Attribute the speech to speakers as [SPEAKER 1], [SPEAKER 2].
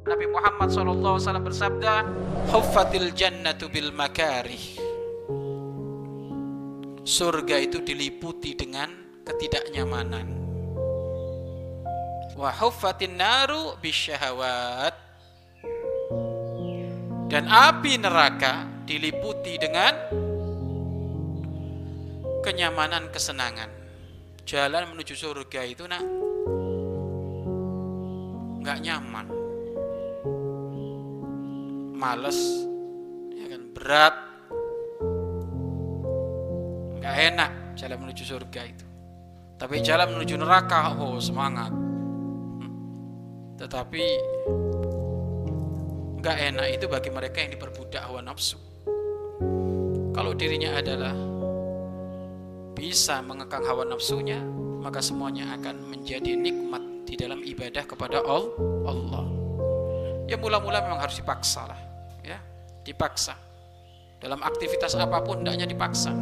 [SPEAKER 1] Nabi Muhammad SAW bersabda, "Huffatil jannatu bil makarih." Surga itu diliputi dengan ketidaknyamanan. Wa huffatin naru bisyahawat. Dan api neraka diliputi dengan kenyamanan kesenangan. Jalan menuju surga itu nak nggak nyaman, males, ya kan berat, nggak enak jalan menuju surga itu. Tapi jalan menuju neraka, oh semangat. Tetapi nggak enak itu bagi mereka yang diperbudak hawa nafsu. Kalau dirinya adalah bisa mengekang hawa nafsunya, maka semuanya akan menjadi nikmat di dalam ibadah kepada Allah. Ya mula-mula memang harus dipaksa lah, ya, dipaksa. Dalam aktivitas apa pun hendaknya dipaksa.